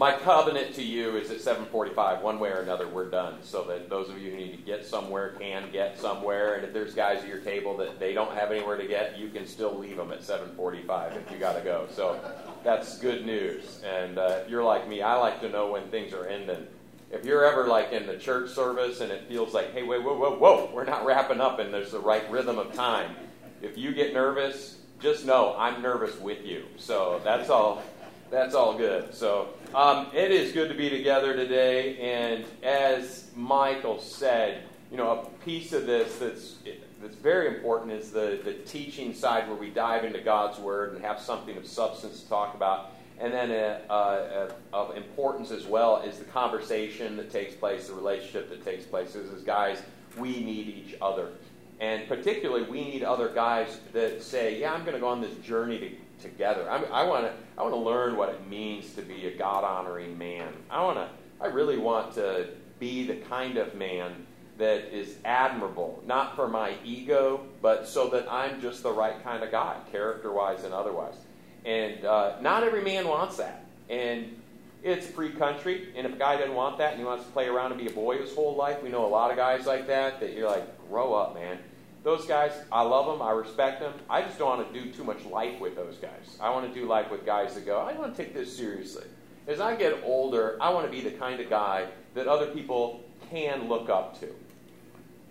my covenant to you is at 7:45, one way or another, we're done. So that those of you who need to get somewhere can get somewhere, and if there's guys at your table that they don't have anywhere to get, you can still leave them at 7:45 if you got to go. So that's good news. And uh, if you're like me, I like to know when things are ending. If you're ever like in the church service and it feels like, hey, wait, whoa, whoa, whoa, we're not wrapping up, and there's the right rhythm of time. If you get nervous, just know I'm nervous with you. So that's all. That's all good. So um, it is good to be together today, and as Michael said, you know, a piece of this that's that's very important is the the teaching side, where we dive into God's Word and have something of substance to talk about. And then a, a, a, of importance as well is the conversation that takes place, the relationship that takes place. Because as guys, we need each other. And particularly, we need other guys that say, Yeah, I'm going to go on this journey to together. I'm, i want to I want to learn what it means to be a God honoring man. I want to I really want to be the kind of man that is admirable, not for my ego, but so that I'm just the right kind of guy, character wise and otherwise. And uh, not every man wants that. And it's free country, and if a guy doesn't want that and he wants to play around and be a boy his whole life, we know a lot of guys like that, that you're like, grow up, man those guys, I love them, I respect them. I just don't want to do too much life with those guys. I want to do life with guys that go, I want to take this seriously. As I get older, I want to be the kind of guy that other people can look up to.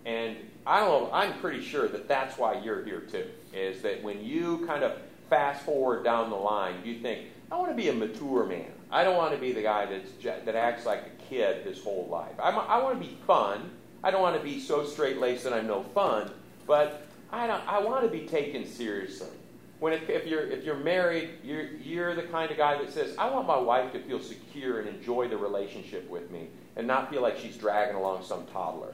And I don't I'm pretty sure that that's why you're here too. Is that when you kind of fast forward down the line, you think, I want to be a mature man. I don't want to be the guy that's, that acts like a kid his whole life. I'm, I want to be fun. I don't want to be so straight laced that I'm no fun. But I, don't, I want to be taken seriously. When it, if you're if you're married, you're you're the kind of guy that says, "I want my wife to feel secure and enjoy the relationship with me, and not feel like she's dragging along some toddler,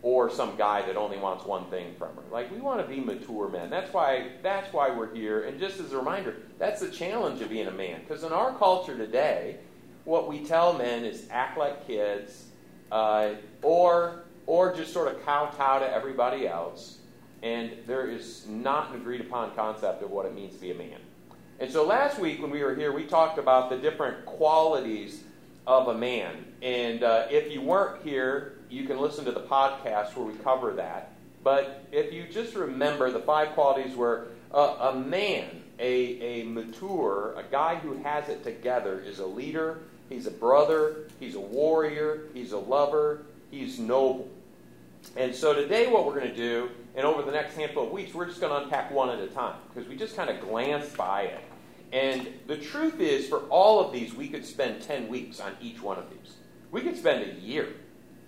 or some guy that only wants one thing from her." Like we want to be mature men. That's why that's why we're here. And just as a reminder, that's the challenge of being a man. Because in our culture today, what we tell men is act like kids, uh, or or just sort of kowtow to everybody else and there is not an agreed upon concept of what it means to be a man. And so last week when we were here, we talked about the different qualities of a man. And uh, if you weren't here, you can listen to the podcast where we cover that. But if you just remember, the five qualities were uh, a man, a, a mature, a guy who has it together, is a leader, he's a brother, he's a warrior, he's a lover, he's noble. And so today, what we're going to do and over the next handful of weeks, we're just going to unpack one at a time because we just kind of glanced by it. And the truth is, for all of these, we could spend 10 weeks on each one of these. We could spend a year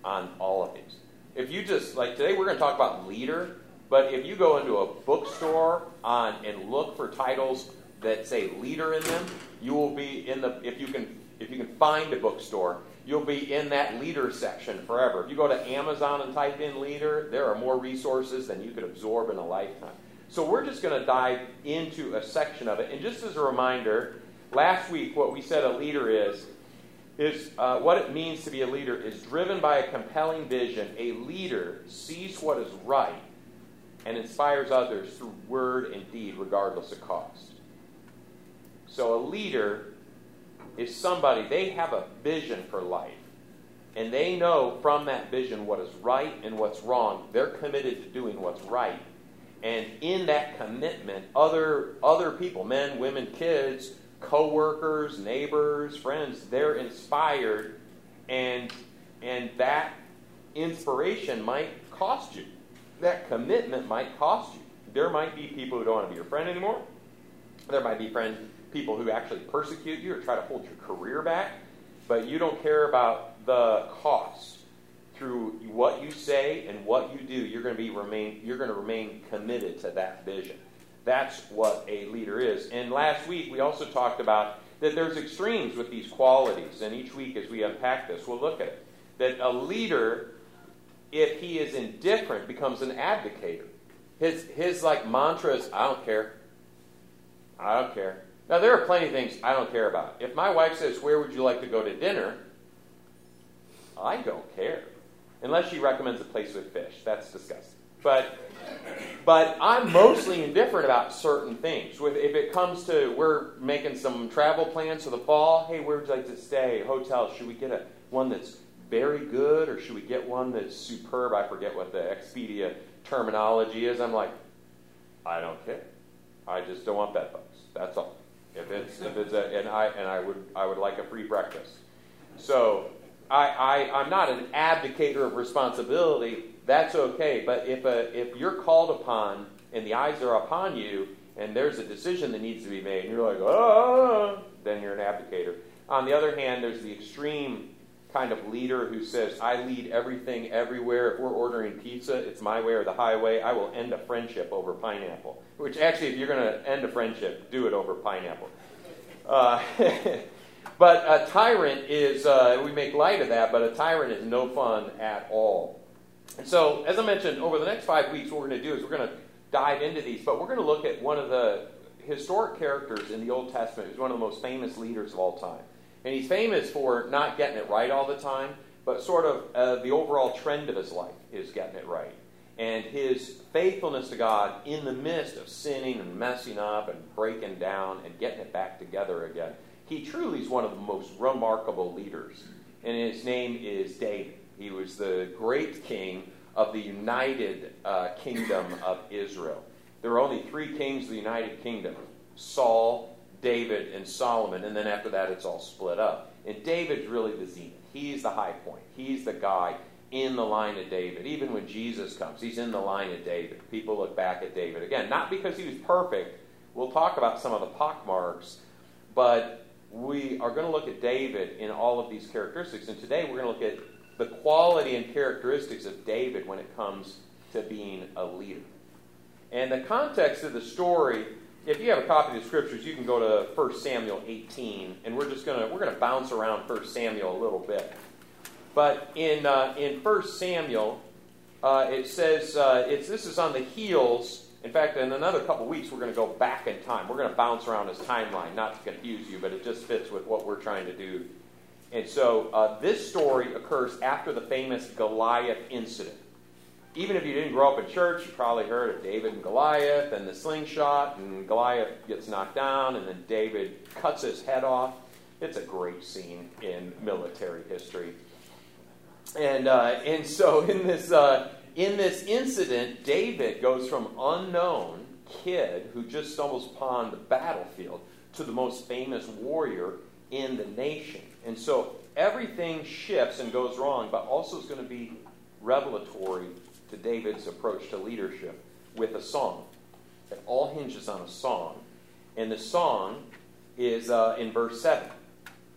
on all of these. If you just, like today, we're going to talk about leader, but if you go into a bookstore on and look for titles that say leader in them, you will be in the, if you can, if you can find a bookstore, you'll be in that leader section forever. If you go to Amazon and type in leader, there are more resources than you could absorb in a lifetime. So we're just going to dive into a section of it. And just as a reminder, last week what we said a leader is is uh, what it means to be a leader is driven by a compelling vision. A leader sees what is right and inspires others through word and deed, regardless of cost. So a leader is somebody, they have a vision for life. And they know from that vision what is right and what's wrong. They're committed to doing what's right. And in that commitment, other, other people, men, women, kids, co-workers, neighbors, friends, they're inspired. And, and that inspiration might cost you. That commitment might cost you. There might be people who don't want to be your friend anymore. There might be friends people who actually persecute you or try to hold your career back, but you don't care about the cost. Through what you say and what you do, you're going to be remain you're going to remain committed to that vision. That's what a leader is. And last week we also talked about that there's extremes with these qualities, and each week as we unpack this, we'll look at it. That a leader, if he is indifferent, becomes an abdicator. His his like mantra is, I don't care. I don't care. Now, there are plenty of things I don't care about. If my wife says, Where would you like to go to dinner? I don't care. Unless she recommends a place with fish. That's disgusting. But but I'm mostly indifferent about certain things. If it comes to we're making some travel plans for the fall, hey, where would you like to stay? Hotel? Should we get a one that's very good, or should we get one that's superb? I forget what the Expedia terminology is. I'm like, I don't care. I just don't want bed bugs. That's all. If it's if it's a, and I and I would I would like a free breakfast. So I, I I'm not an abdicator of responsibility that's okay. But if, a, if you're called upon and the eyes are upon you, and there's a decision that needs to be made, and you're like, oh, then you're an abdicator. On the other hand, there's the extreme kind of leader who says, I lead everything everywhere. If we're ordering pizza, it's my way or the highway. I will end a friendship over pineapple. Which, actually, if you're going to end a friendship, do it over pineapple. Uh, but a tyrant is, uh, we make light of that, but a tyrant is no fun at all. And so, as I mentioned, over the next five weeks, what we're going to do is we're going to dive into these, but we're going to look at one of the historic characters in the Old Testament who's one of the most famous leaders of all time. And he's famous for not getting it right all the time, but sort of uh, the overall trend of his life is getting it right. And his faithfulness to God in the midst of sinning and messing up and breaking down and getting it back together again. He truly is one of the most remarkable leaders. And his name is David. He was the great king of the united uh, kingdom of Israel. There were only three kings of the united kingdom Saul, David, and Solomon. And then after that, it's all split up. And David's really the zenith. He's the high point. He's the guy in the line of David. Even when Jesus comes, he's in the line of David. People look back at David. Again, not because he was perfect. We'll talk about some of the pockmarks, but we are going to look at David in all of these characteristics. And today we're going to look at the quality and characteristics of David when it comes to being a leader. And the context of the story, if you have a copy of the scriptures, you can go to 1 Samuel 18, and we're just gonna we're gonna bounce around 1 Samuel a little bit. But in uh, in 1 Samuel, uh, it says uh, it's this is on the heels. In fact, in another couple weeks, we're going to go back in time. We're going to bounce around this timeline, not to confuse you, but it just fits with what we're trying to do and so uh, this story occurs after the famous Goliath incident. Even if you didn't grow up in church, you probably heard of David and Goliath and the slingshot, and Goliath gets knocked down, and then David cuts his head off. It's a great scene in military history. And, uh, and so in this, uh, in this incident, David goes from unknown kid who just stumbles upon the battlefield to the most famous warrior in the nation. And so everything shifts and goes wrong, but also is going to be revelatory to David's approach to leadership with a song. It all hinges on a song. And the song is uh, in verse 7.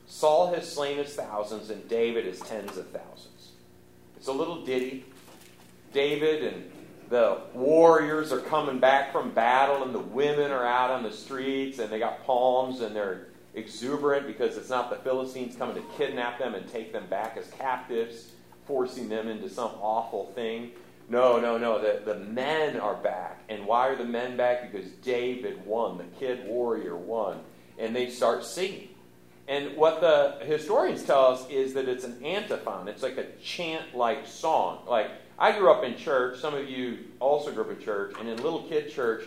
Saul has slain his thousands, and David his tens of thousands. It's a little ditty. David and the warriors are coming back from battle, and the women are out on the streets, and they got palms, and they're exuberant because it's not the Philistines coming to kidnap them and take them back as captives, forcing them into some awful thing. No, no, no. The, the men are back. And why are the men back? Because David won. The kid warrior won. And they start singing. And what the historians tell us is that it's an antiphon. It's like a chant like song. Like, I grew up in church. Some of you also grew up in church. And in little kid church,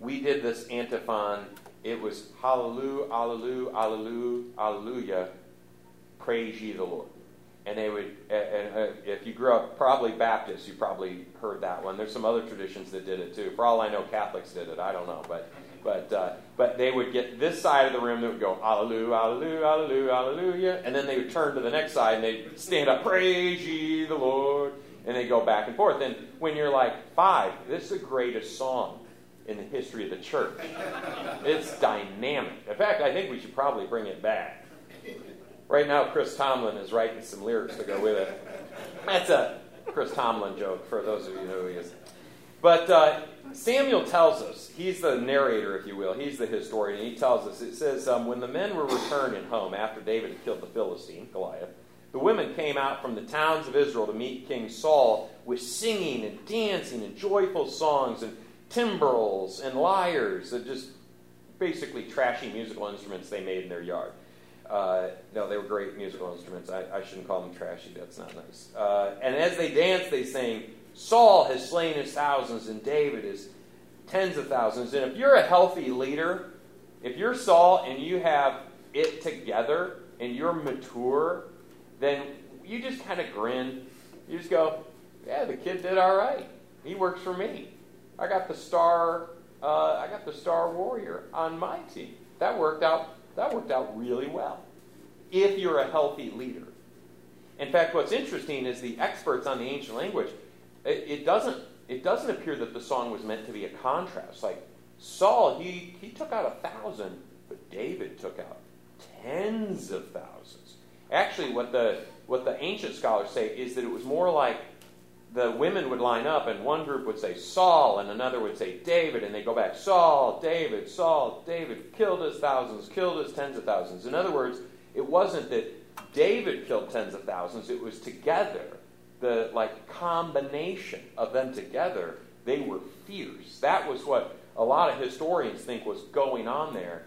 we did this antiphon it was hallelujah, hallelujah, hallelujah, hallelujah, praise ye the Lord. And they would, and uh, if you grew up probably Baptist, you probably heard that one. There's some other traditions that did it too. For all I know, Catholics did it. I don't know, but but uh, but they would get this side of the room that would go hallelujah, hallelujah, hallelujah, hallelujah, and then they would turn to the next side and they'd stand up, praise ye the Lord, and they go back and forth. And when you're like five, this is the greatest song in the history of the church. It's dynamic. In fact, I think we should probably bring it back. Right now, Chris Tomlin is writing some lyrics to go with it. That's a Chris Tomlin joke for those of you who know who he is. But uh, Samuel tells us, he's the narrator, if you will, he's the historian, he tells us, it says, um, when the men were returning home after David had killed the Philistine, Goliath, the women came out from the towns of Israel to meet King Saul with singing and dancing and joyful songs and timbrels and lyres, and just basically trashy musical instruments they made in their yard. Uh, no, they were great musical instruments. I, I, shouldn't call them trashy. That's not nice. Uh, and as they danced, they sang Saul has slain his thousands, and David is tens of thousands. And if you're a healthy leader, if you're Saul and you have it together and you're mature, then you just kind of grin. You just go, yeah, the kid did all right. He works for me. I got the star. Uh, I got the star warrior on my team. That worked out. That worked out really well. If you're a healthy leader. In fact, what's interesting is the experts on the ancient language. It, it doesn't. It doesn't appear that the song was meant to be a contrast. Like Saul, he he took out a thousand, but David took out tens of thousands. Actually, what the what the ancient scholars say is that it was more like the women would line up, and one group would say Saul, and another would say David, and they go back Saul, David, Saul, David, killed his thousands, killed his tens of thousands. In other words, it wasn't that David killed tens of thousands, it was together, the like combination of them together, they were fierce. That was what a lot of historians think was going on there.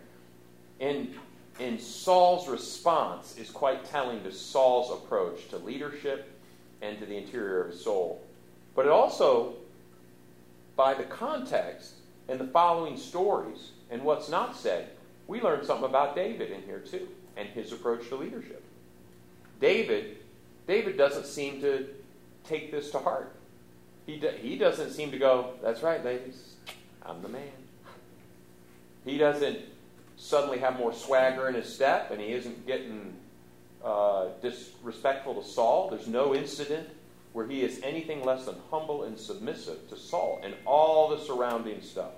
And, and Saul's response is quite telling to Saul's approach to leadership and to the interior of his soul. But it also, by the context and the following stories and what's not said, we learn something about David in here too and his approach to leadership. David, David doesn't seem to take this to heart. He, do, he doesn't seem to go, that's right, ladies, I'm the man. He doesn't suddenly have more swagger in his step and he isn't getting uh, disrespectful to Saul. There's no incident where he is anything less than humble and submissive to Saul and all the surrounding stuff.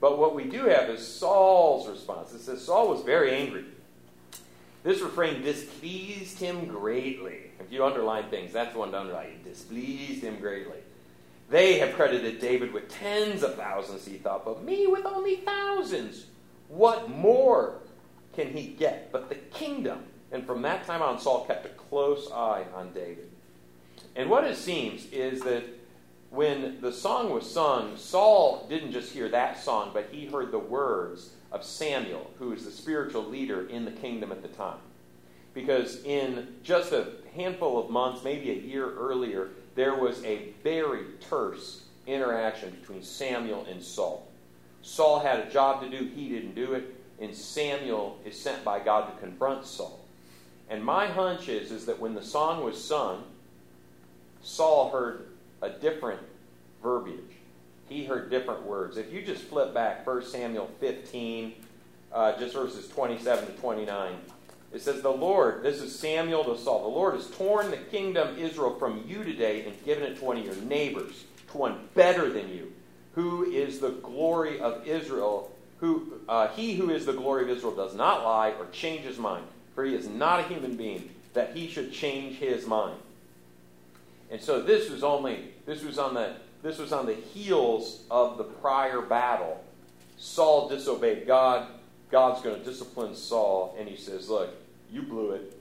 But what we do have is Saul's response. It says Saul was very angry. This refrain displeased him greatly. If you underline things, that's the one to underline. It displeased him greatly. They have credited David with tens of thousands, he thought, but me with only thousands. What more can he get but the kingdom? And from that time on, Saul kept a close eye on David. And what it seems is that when the song was sung, Saul didn't just hear that song, but he heard the words of Samuel, who is the spiritual leader in the kingdom at the time. Because in just a handful of months, maybe a year earlier, there was a very terse interaction between Samuel and Saul. Saul had a job to do, he didn't do it, and Samuel is sent by God to confront Saul. And my hunch is, is that when the song was sung, Saul heard a different verbiage. He heard different words. If you just flip back 1 Samuel 15, uh, just verses 27 to 29, it says, The Lord, this is Samuel to Saul, the Lord has torn the kingdom Israel from you today and given it to one of your neighbors, to one better than you, who is the glory of Israel. Who, uh, he who is the glory of Israel does not lie or change his mind for he is not a human being, that he should change his mind. And so this was only this was on the this was on the heels of the prior battle. Saul disobeyed God. God's going to discipline Saul, and he says, Look, you blew it.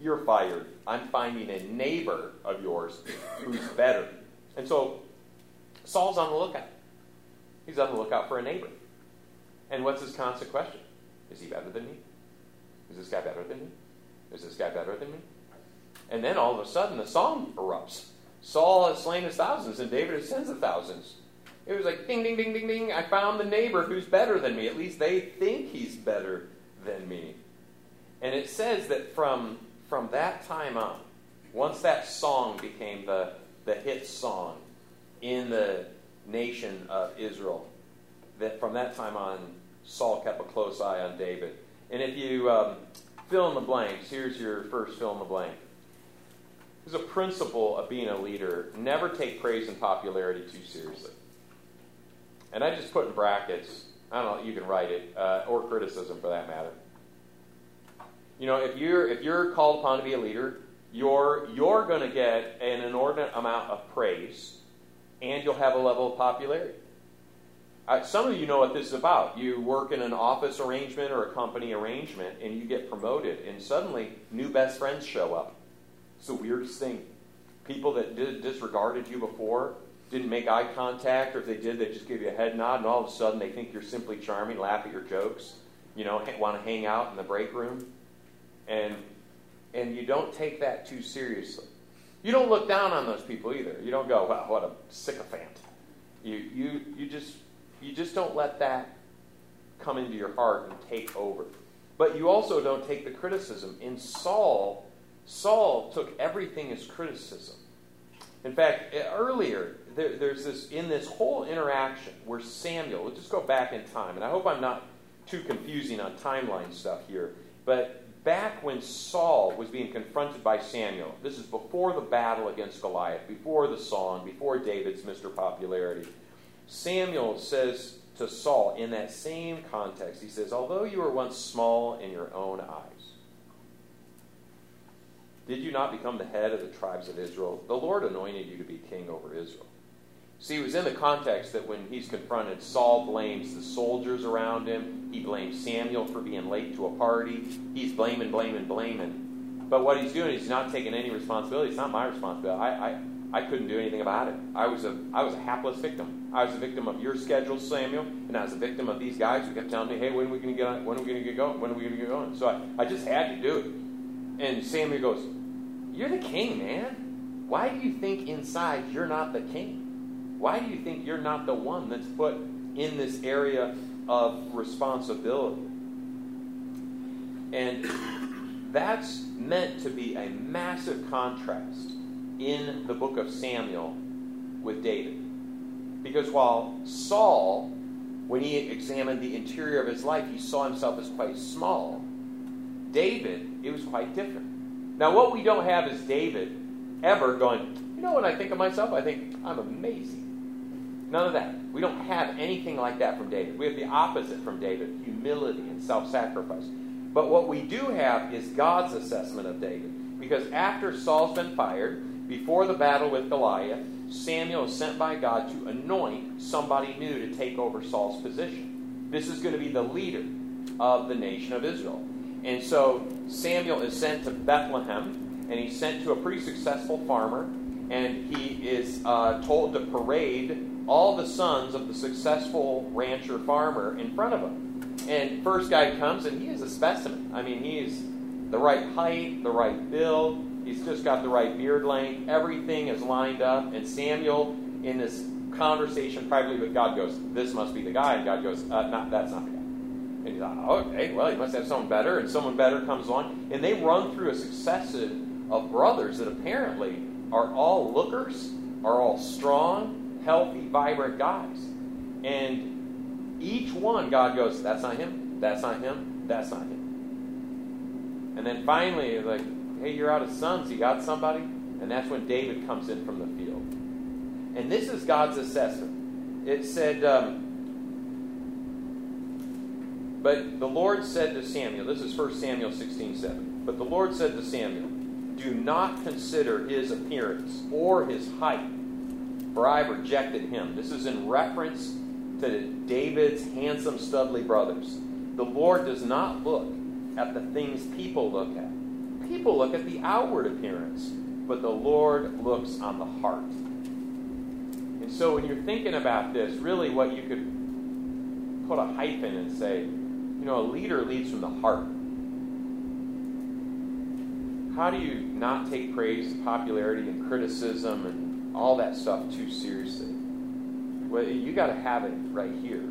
You're fired. I'm finding a neighbor of yours who's better. And so Saul's on the lookout. He's on the lookout for a neighbor. And what's his constant question? Is he better than me? Is this guy better than me? Is this guy better than me? And then all of a sudden the song erupts. Saul has slain his thousands and David has tens of thousands. It was like ding, ding, ding, ding, ding. I found the neighbor who's better than me. At least they think he's better than me. And it says that from, from that time on, once that song became the, the hit song in the nation of Israel, that from that time on, Saul kept a close eye on David. And if you um, fill in the blanks, here's your first fill in the blank. There's a principle of being a leader never take praise and popularity too seriously. And I just put in brackets, I don't know, you can write it, uh, or criticism for that matter. You know, if you're if you're called upon to be a leader, you're you're going to get an inordinate amount of praise, and you'll have a level of popularity some of you know what this is about. You work in an office arrangement or a company arrangement, and you get promoted, and suddenly new best friends show up. It's the weirdest thing. People that did, disregarded you before didn't make eye contact, or if they did, they just give you a head nod, and all of a sudden they think you're simply charming, laugh at your jokes, you know, want to hang out in the break room, and and you don't take that too seriously. You don't look down on those people either. You don't go, well, what a sycophant. You, you, you, just, you just don't let that come into your heart and take over. But you also don't take the criticism. In Saul, Saul took everything as criticism. In fact, eh, earlier, there, there's this, in this whole interaction where Samuel, let's just go back in time, and I hope I'm not too confusing on timeline stuff here, but back when Saul was being confronted by Samuel, this is before the battle against Goliath, before the song, before David's Mr. Popularity, Samuel says to Saul in that same context, he says, Although you were once small in your own eyes, did you not become the head of the tribes of Israel? The Lord anointed you to be king over Israel. See, it was in the context that when he's confronted, Saul blames the soldiers around him. He blames Samuel for being late to a party. He's blaming, blaming, blaming. But what he's doing is he's not taking any responsibility. It's not my responsibility. I, I, I couldn't do anything about it. I was, a, I was a hapless victim. I was a victim of your schedule, Samuel, and I was a victim of these guys who kept telling me, hey, when are we going to get when are we going to get going? When are we going to get going? So I, I just had to do it. And Samuel goes, You're the king, man. Why do you think inside you're not the king? Why do you think you're not the one that's put in this area of responsibility? And that's meant to be a massive contrast in the book of Samuel with David. Because while Saul, when he examined the interior of his life, he saw himself as quite small, David, it was quite different. Now, what we don't have is David ever going, you know, when I think of myself, I think I'm amazing. None of that. We don't have anything like that from David. We have the opposite from David humility and self sacrifice. But what we do have is God's assessment of David. Because after Saul's been fired, before the battle with Goliath, Samuel is sent by God to anoint somebody new to take over Saul's position. This is going to be the leader of the nation of Israel. And so Samuel is sent to Bethlehem, and he's sent to a pretty successful farmer, and he is uh, told to parade all the sons of the successful rancher farmer in front of him. And first guy comes and he is a specimen. I mean, he's the right height, the right build, he's just got the right beard length, everything is lined up. And Samuel, in this conversation privately with God, goes, This must be the guy. And God goes, uh, not, That's not the guy. And he's like, Okay, well, you must have someone better. And someone better comes along. And they run through a succession of brothers that apparently are all lookers, are all strong, healthy, vibrant guys. And each one, God goes, that's not him, that's not him, that's not him. And then finally, like, hey, you're out of sons, you got somebody? And that's when David comes in from the field. And this is God's assessment. It said, um, but the Lord said to Samuel, this is 1 Samuel 16 7. But the Lord said to Samuel, Do not consider his appearance or his height for I rejected him. This is in reference to David's handsome, studly brothers. The Lord does not look at the things people look at. People look at the outward appearance, but the Lord looks on the heart. And so when you're thinking about this, really what you could put a hyphen and say, you know, a leader leads from the heart. How do you not take praise, popularity, and criticism and all that stuff too seriously. Well, you got to have it right here.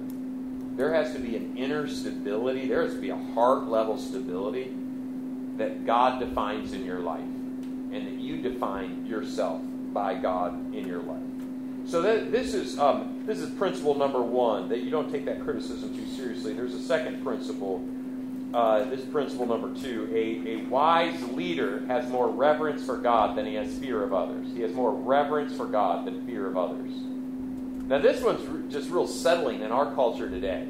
There has to be an inner stability. There has to be a heart level stability that God defines in your life, and that you define yourself by God in your life. So that, this is um, this is principle number one that you don't take that criticism too seriously. There's a second principle uh, this principle number two a, a wise leader has more reverence for God than he has fear of others. He has more reverence for God than fear of others. Now, this one's just real settling in our culture today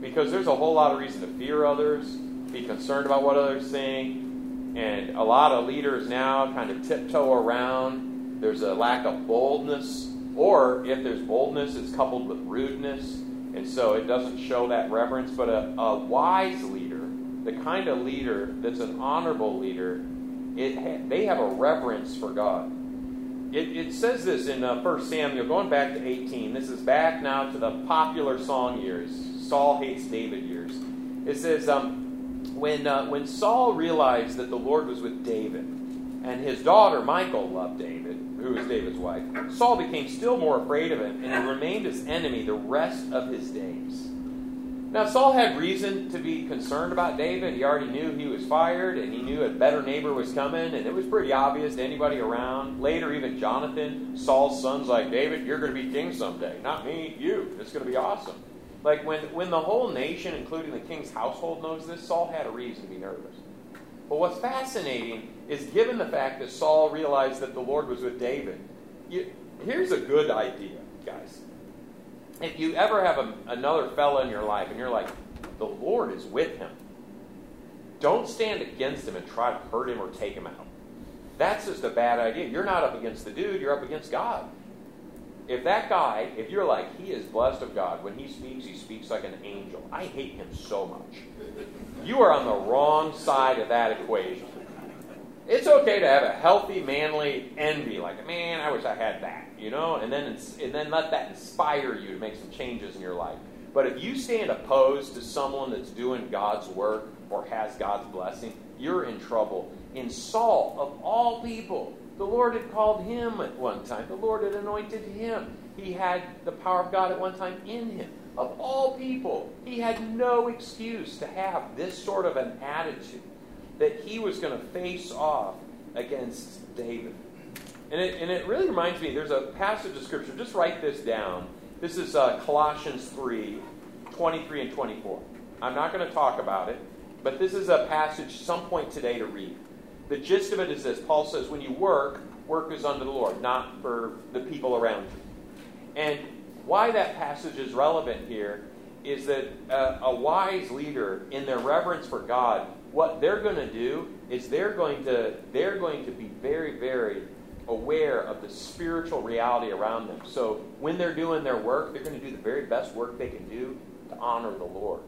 because there's a whole lot of reason to fear others, be concerned about what others think, and a lot of leaders now kind of tiptoe around. There's a lack of boldness, or if there's boldness, it's coupled with rudeness, and so it doesn't show that reverence. But a, a wise leader, the kind of leader that's an honorable leader, it they have a reverence for God. It, it says this in uh, 1 Samuel, going back to 18. This is back now to the popular song years, Saul hates David years. It says, um, when, uh, when Saul realized that the Lord was with David, and his daughter Michal loved David, who was David's wife, Saul became still more afraid of him, and he remained his enemy the rest of his days. Now, Saul had reason to be concerned about David. He already knew he was fired, and he knew a better neighbor was coming, and it was pretty obvious to anybody around. Later, even Jonathan, Saul's son's like, David, you're going to be king someday. Not me, you. It's going to be awesome. Like, when, when the whole nation, including the king's household, knows this, Saul had a reason to be nervous. But what's fascinating is given the fact that Saul realized that the Lord was with David, you, here's a good idea, guys if you ever have a, another fella in your life and you're like, the Lord is with him, don't stand against him and try to hurt him or take him out. That's just a bad idea. You're not up against the dude, you're up against God. If that guy, if you're like, he is blessed of God, when he speaks, he speaks like an angel. I hate him so much. You are on the wrong side of that equation. It's okay to have a healthy, manly envy, like, man, I wish I had that, you know, and then and then let that inspire you to make some changes in your life. But if you stand opposed to someone that's doing God's work or has God's blessing, you're in trouble. In Saul, of all people, the Lord had called him at one time. The Lord had anointed him. He had the power of God at one time in him. Of all people, he had no excuse to have this sort of an attitude that he was going to face off against David. And it, and it really reminds me, there's a passage of Scripture, just write this down. This is uh, Colossians 3 23 and 24. I'm not going to talk about it, but this is a passage some point today to read. The gist of it is this Paul says, when you work, work is unto the Lord, not for the people around you. And why that passage is relevant here is that uh, a wise leader, in their reverence for God, what they're going to do is they're going to they're going to be very very aware of the spiritual reality around them. So when they're doing their work, they're going to do the very best work they can do to honor the Lord.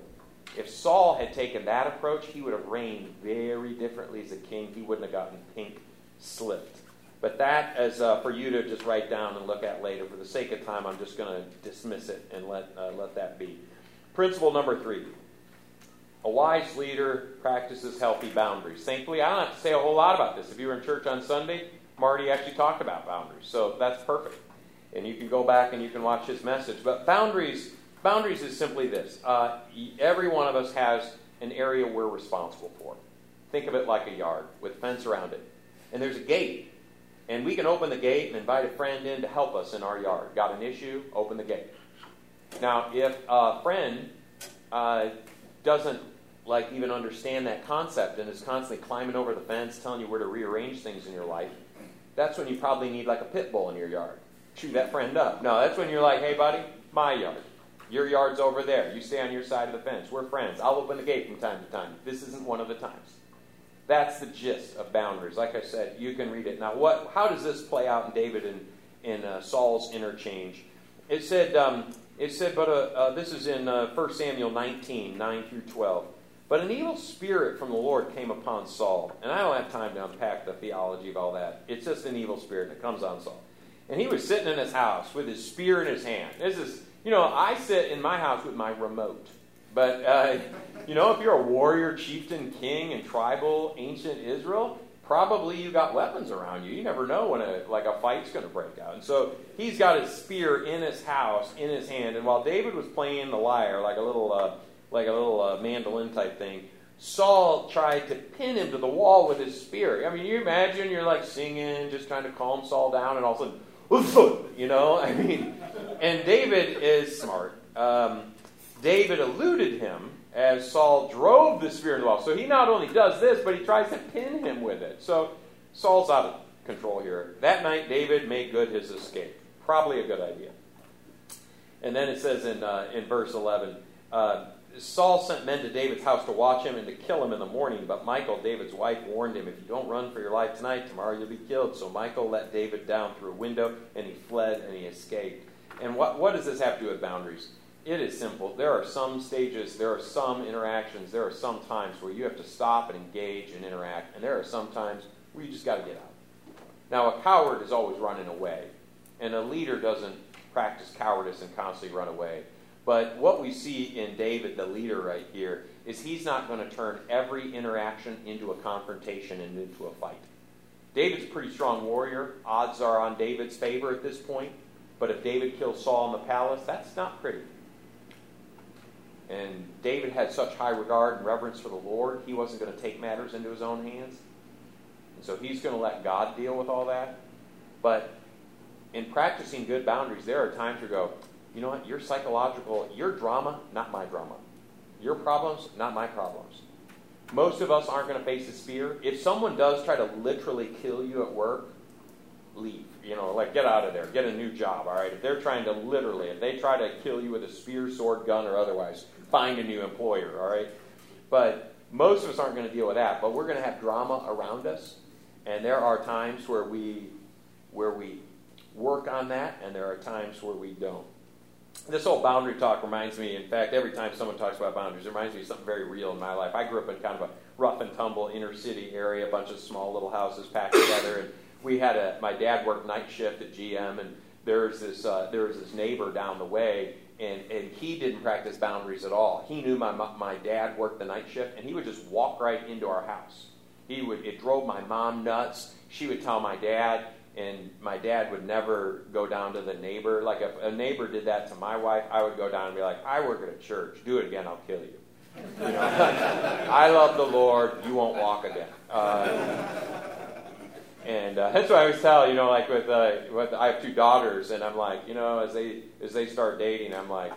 If Saul had taken that approach, he would have reigned very differently as a king. He wouldn't have gotten pink slipped. But that is uh, for you to just write down and look at later. For the sake of time, I'm just going to dismiss it and let, uh, let that be. Principle number three a wise leader practices healthy boundaries. Thankfully, I don't have to say a whole lot about this. If you were in church on Sunday, Marty actually talked about boundaries. So that's perfect. And you can go back and you can watch his message. But boundaries, boundaries is simply this. Uh, every one of us has an area we're responsible for. Think of it like a yard with a fence around it. And there's a gate. And we can open the gate and invite a friend in to help us in our yard. Got an issue? Open the gate. Now, if a friend uh, doesn't like even understand that concept and is constantly climbing over the fence, telling you where to rearrange things in your life, that's when you probably need like a pit bull in your yard. Chew that friend up. No, that's when you're like, hey, buddy, my yard. Your yard's over there. You stay on your side of the fence. We're friends. I'll open the gate from time to time. This isn't one of the times. That's the gist of boundaries. Like I said, you can read it. Now, what? How does this play out in David and in uh, Saul's interchange? It said, um, it said, but uh, uh, this is in uh, 1 Samuel 19, 9 through 12. But an evil spirit from the Lord came upon Saul. And I don't have time to unpack the theology of all that. It's just an evil spirit that comes on Saul. And he was sitting in his house with his spear in his hand. This is, you know, I sit in my house with my remote. But, uh, you know, if you're a warrior, chieftain, king in tribal ancient Israel, probably you got weapons around you. You never know when a like a fight's going to break out. And so he's got his spear in his house in his hand. And while David was playing the lyre, like a little uh, like a little uh, mandolin type thing. Saul tried to pin him to the wall with his spear. I mean, you imagine you're like singing, just trying to calm Saul down, and all of a sudden, you know, I mean, and David is smart. Um, David eluded him as Saul drove the spear in the wall. So he not only does this, but he tries to pin him with it. So Saul's out of control here. That night, David made good his escape. Probably a good idea. And then it says in, uh, in verse 11, uh, Saul sent men to David's house to watch him and to kill him in the morning, but Michal, David's wife, warned him, If you don't run for your life tonight, tomorrow you'll be killed. So Michal let David down through a window, and he fled and he escaped. And what, what does this have to do with boundaries? It is simple. There are some stages, there are some interactions, there are some times where you have to stop and engage and interact, and there are some times where you just got to get out. Now, a coward is always running away, and a leader doesn't practice cowardice and constantly run away. But what we see in David, the leader right here, is he's not going to turn every interaction into a confrontation and into a fight. David's a pretty strong warrior. Odds are on David's favor at this point. But if David kills Saul in the palace, that's not pretty. And David had such high regard and reverence for the Lord, he wasn't going to take matters into his own hands. And so he's going to let God deal with all that. But in practicing good boundaries, there are times you go, you know what, your psychological, your drama, not my drama. Your problems, not my problems. Most of us aren't going to face a spear. If someone does try to literally kill you at work, leave. You know, like get out of there, get a new job, all right? If they're trying to literally, if they try to kill you with a spear, sword, gun, or otherwise, find a new employer, all right? But most of us aren't going to deal with that, but we're going to have drama around us. And there are times where we where we work on that, and there are times where we don't. This whole boundary talk reminds me, in fact, every time someone talks about boundaries, it reminds me of something very real in my life. I grew up in kind of a rough and tumble inner city area, a bunch of small little houses packed together, and we had a my dad worked night shift at GM, and there's this uh, there was this neighbor down the way, and and he didn't practice boundaries at all. He knew my my dad worked the night shift, and he would just walk right into our house. He would it drove my mom nuts. She would tell my dad, and my dad would never go down to the neighbor. Like if a neighbor did that to my wife, I would go down and be like, "I work at a church. Do it again, I'll kill you." you know? I love the Lord. You won't walk again. Uh, and uh, that's what I always tell you know, like with uh, with I have two daughters, and I'm like, you know, as they as they start dating, I'm like,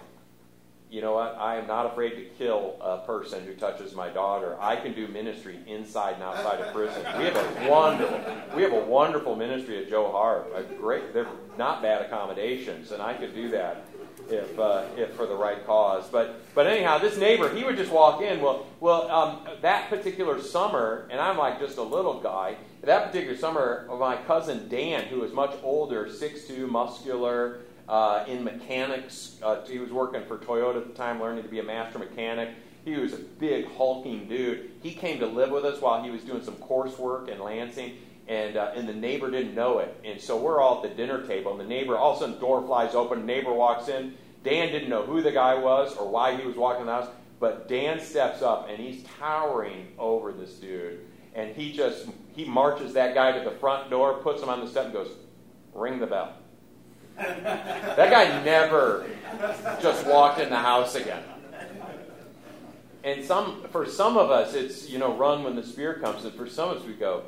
you know what? I am not afraid to kill a person who touches my daughter. I can do ministry inside and outside of prison. We have a wonderful, we have a wonderful ministry at Joe Hart. A great, they're not bad accommodations, and I could do that if uh, if for the right cause. But but anyhow, this neighbor, he would just walk in. Well, well, um, that particular summer, and I'm like just a little guy. That particular summer, my cousin Dan, who was much older, six two, muscular, uh, in mechanics. Uh, he was working for Toyota at the time, learning to be a master mechanic. He was a big, hulking dude. He came to live with us while he was doing some coursework in Lansing, and, uh, and the neighbor didn't know it. And so we're all at the dinner table, and the neighbor, all of a sudden, door flies open, neighbor walks in. Dan didn't know who the guy was or why he was walking in the house, but Dan steps up, and he's towering over this dude. And he just, he marches that guy to the front door, puts him on the step, and goes, ring the bell. That guy never just walked in the house again. And some, for some of us, it's you know run when the spear comes, and for some of us we go,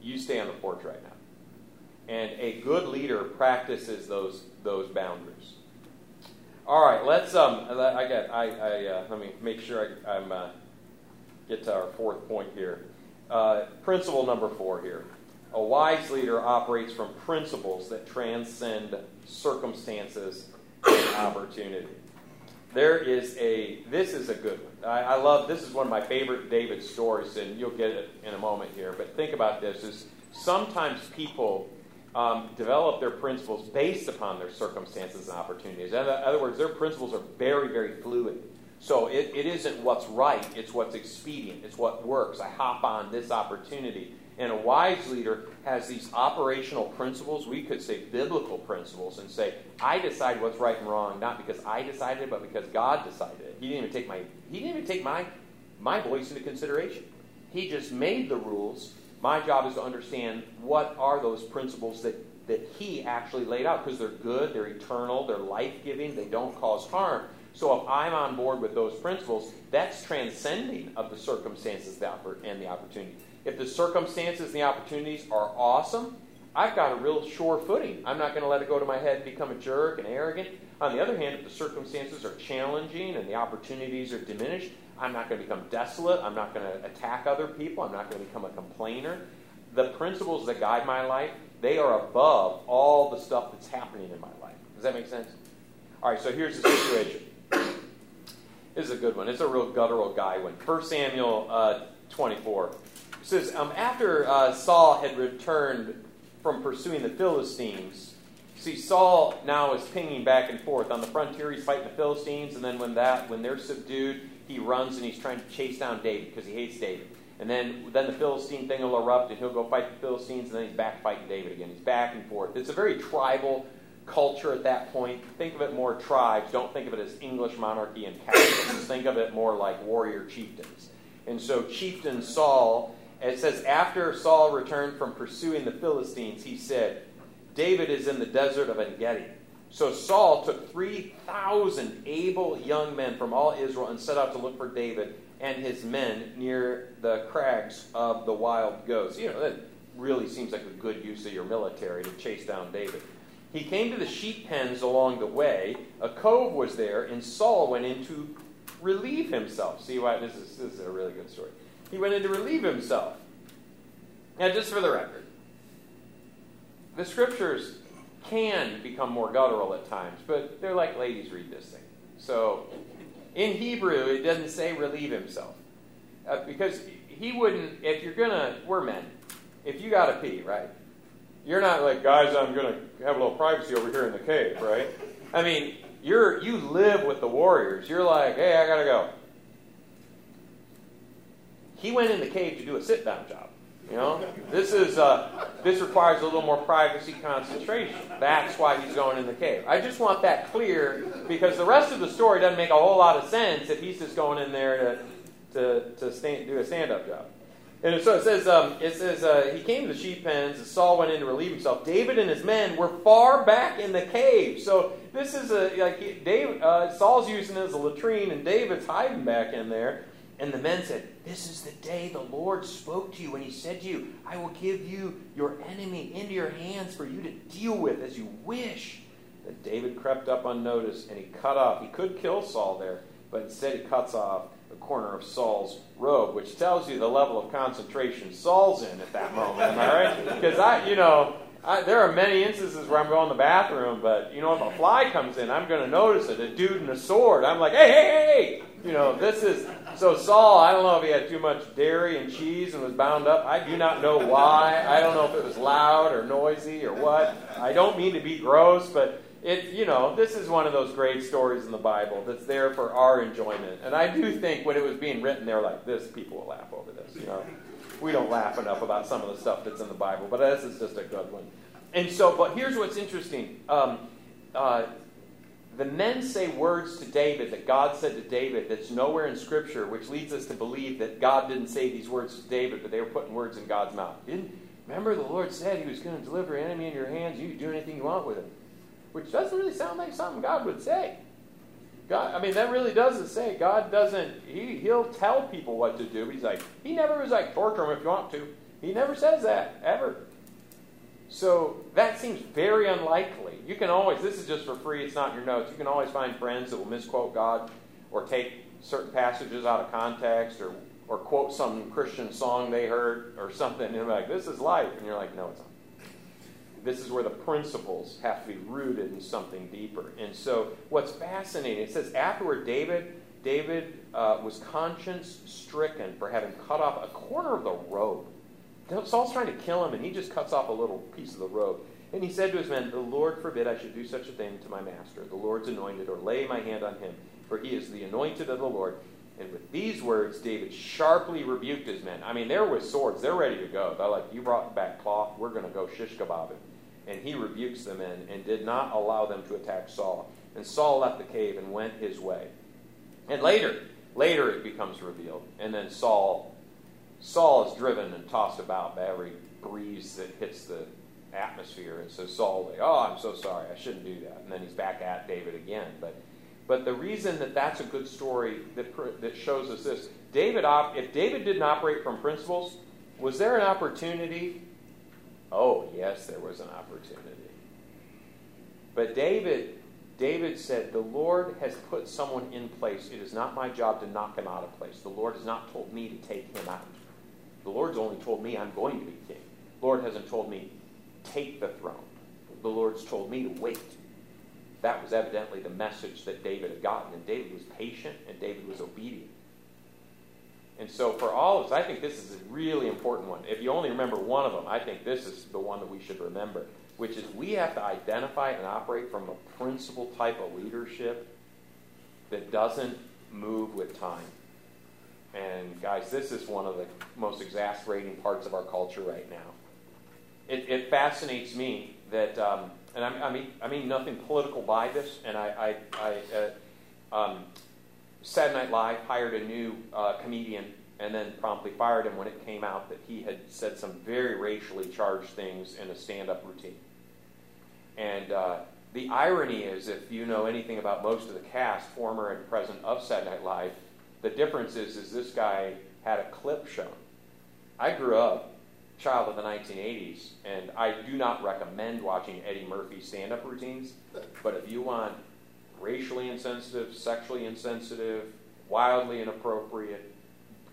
you stay on the porch right now. And a good leader practices those those boundaries. All right, let's um, I got I, I uh, let me make sure I, am uh, get to our fourth point here. Uh, principle number four here. A wise leader operates from principles that transcend circumstances and opportunity. There is a, this is a good one. I, I, love, this is one of my favorite David stories, and you'll get it in a moment here. But think about this: is sometimes people um, develop their principles based upon their circumstances and opportunities. In other words, their principles are very, very fluid. So it, it isn't what's right, it's what's expedient, it's what works. I hop on this opportunity. And a wise leader has these operational principles, we could say biblical principles, and say, I decide what's right and wrong, not because I decided it, but because God decided it. He didn't even take my he didn't even take my my voice into consideration. He just made the rules. My job is to understand what are those principles that, that he actually laid out, because they're good, they're eternal, they're life-giving, they don't cause harm. So if I'm on board with those principles, that's transcending of the circumstances and the opportunity. If the circumstances and the opportunities are awesome, I've got a real sure footing. I'm not going to let it go to my head and become a jerk and arrogant. On the other hand, if the circumstances are challenging and the opportunities are diminished, I'm not going to become desolate. I'm not going to attack other people. I'm not going to become a complainer. The principles that guide my life, they are above all the stuff that's happening in my life. Does that make sense? All right, so here's the situation. This is a good one. It's a real guttural guy one. 1 Samuel uh, 24 says, um, after uh, Saul had returned from pursuing the Philistines, see, Saul now is pinging back and forth. On the frontier, he's fighting the Philistines, and then when that when they're subdued, he runs and he's trying to chase down David because he hates David. And then, then the Philistine thing will erupt, and he'll go fight the Philistines, and then he's back fighting David again. He's back and forth. It's a very tribal culture at that point. Think of it more tribes. Don't think of it as English monarchy and castles. think of it more like warrior chieftains. And so Chieftain Saul it says, after Saul returned from pursuing the Philistines, he said, David is in the desert of En Gedi. So Saul took 3,000 able young men from all Israel and set out to look for David and his men near the crags of the wild goats. You know, that really seems like a good use of your military to chase down David. He came to the sheep pens along the way. A cove was there, and Saul went in to relieve himself. See why this is, this is a really good story. He went in to relieve himself. Now, just for the record, the scriptures can become more guttural at times, but they're like ladies read this thing. So, in Hebrew, it doesn't say relieve himself. Uh, because he wouldn't, if you're going to, we're men. If you got to pee, right? You're not like, guys, I'm going to have a little privacy over here in the cave, right? I mean, you're you live with the warriors. You're like, hey, I gotta go. He went in the cave to do a sit down job. You know, this is uh, this requires a little more privacy concentration. That's why he's going in the cave. I just want that clear because the rest of the story doesn't make a whole lot of sense if he's just going in there to to, to stand, do a stand up job. And so it says, um, it says uh, he came to the sheep pens, and Saul went in to relieve himself. David and his men were far back in the cave. So this is a like David, uh, Saul's using it as a latrine, and David's hiding back in there. And the men said, This is the day the Lord spoke to you, and he said to you, I will give you your enemy into your hands for you to deal with as you wish. Then David crept up unnoticed, and he cut off. He could kill Saul there, but instead he cuts off the corner of Saul's robe, which tells you the level of concentration Saul's in at that moment. Am I right? Because I, you know, I, there are many instances where I'm going to the bathroom, but you know, if a fly comes in, I'm going to notice it. A dude in a sword, I'm like, hey, hey, hey! You know, this is so Saul. I don't know if he had too much dairy and cheese and was bound up. I do not know why. I don't know if it was loud or noisy or what. I don't mean to be gross, but it, you know, this is one of those great stories in the Bible that's there for our enjoyment. And I do think when it was being written, they were like, this, people will laugh over this, you know. We don't laugh enough about some of the stuff that's in the Bible, but this is just a good one. And so, but here's what's interesting. Um, uh, the men say words to David that God said to David that's nowhere in Scripture, which leads us to believe that God didn't say these words to David, but they were putting words in God's mouth. Didn't remember the Lord said He was going to deliver an enemy in your hands. You do anything you want with it which doesn't really sound like something God would say. God, I mean, that really doesn't say God doesn't. He he'll tell people what to do. He's like he never was like torture them if you want to. He never says that ever. So that seems very unlikely. You can always. This is just for free. It's not in your notes. You can always find friends that will misquote God or take certain passages out of context or or quote some Christian song they heard or something and they're like, "This is life," and you're like, "No, it's not." this is where the principles have to be rooted in something deeper. And so, what's fascinating, it says afterward, David, David uh, was conscience stricken for having cut off a corner of the robe. Saul's trying to kill him, and he just cuts off a little piece of the robe. And he said to his men, The Lord forbid I should do such a thing to my master, the Lord's anointed, or lay my hand on him, for he is the anointed of the Lord. And with these words, David sharply rebuked his men. I mean, they're with swords. They're ready to go. They're like, You brought back cloth. We're going to go shish kebab him and he rebukes the men and did not allow them to attack Saul. And Saul left the cave and went his way. And later, later it becomes revealed. And then Saul, Saul is driven and tossed about by every breeze that hits the atmosphere. And so Saul, like, oh, I'm so sorry, I shouldn't do that. And then he's back at David again. But, but the reason that that's a good story that, that shows us this, David, if David didn't operate from principles, was there an opportunity Oh, yes, there was an opportunity. But David, David said, The Lord has put someone in place. It is not my job to knock him out of place. The Lord has not told me to take him out. The Lord's only told me I'm going to be king. The Lord hasn't told me, take the throne. The Lord's told me to wait. That was evidently the message that David had gotten. And David was patient and David was obedient. And so, for all of us, I think this is a really important one. If you only remember one of them, I think this is the one that we should remember, which is we have to identify and operate from a principle type of leadership that doesn't move with time. And, guys, this is one of the most exasperating parts of our culture right now. It, it fascinates me that, um, and I, I, mean, I mean nothing political by this, and I, I, I uh, um, Saturday Night Live hired a new uh, comedian and then promptly fired him when it came out that he had said some very racially charged things in a stand up routine. And uh, the irony is, if you know anything about most of the cast, former and present of Saturday Night Live, the difference is, is this guy had a clip shown. I grew up child of the 1980s, and I do not recommend watching Eddie Murphy stand-up routines. But if you want racially insensitive, sexually insensitive, wildly inappropriate,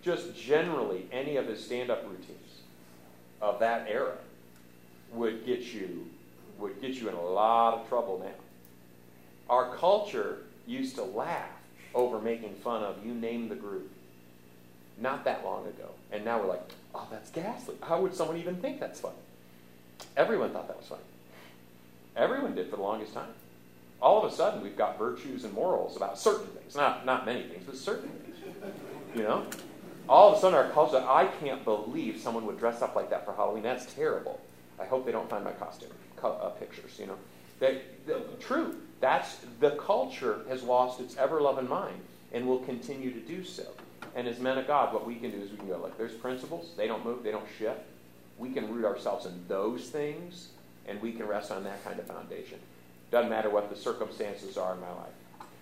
just generally any of his stand-up routines of that era would get you would get you in a lot of trouble now. Our culture used to laugh over making fun of you name the group not that long ago. And now we're like, oh, that's ghastly. How would someone even think that's funny? Everyone thought that was funny. Everyone did for the longest time. All of a sudden, we've got virtues and morals about certain things. Not, not many things, but certain things. You know? All of a sudden, our culture, I can't believe someone would dress up like that for Halloween. That's terrible. I hope they don't find my costume uh, pictures, you know. That, that, true. That's the culture has lost its ever loving mind and will continue to do so. And as men of God, what we can do is we can go, like, there's principles. They don't move, they don't shift. We can root ourselves in those things, and we can rest on that kind of foundation. Doesn't matter what the circumstances are in my life.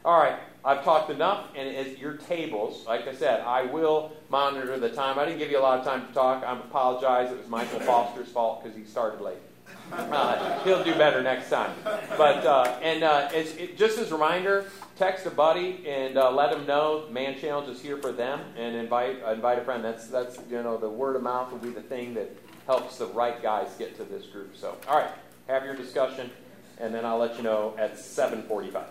All right, I've talked enough, and as your tables, like I said, I will monitor the time. I didn't give you a lot of time to talk. I apologize. It was Michael Foster's fault because he started late. Uh, he'll do better next time. But uh, and uh, it, just as a reminder, text a buddy and uh, let them know Man Challenge is here for them, and invite invite a friend. That's that's you know the word of mouth will be the thing that helps the right guys get to this group. So all right, have your discussion, and then I'll let you know at 7:45.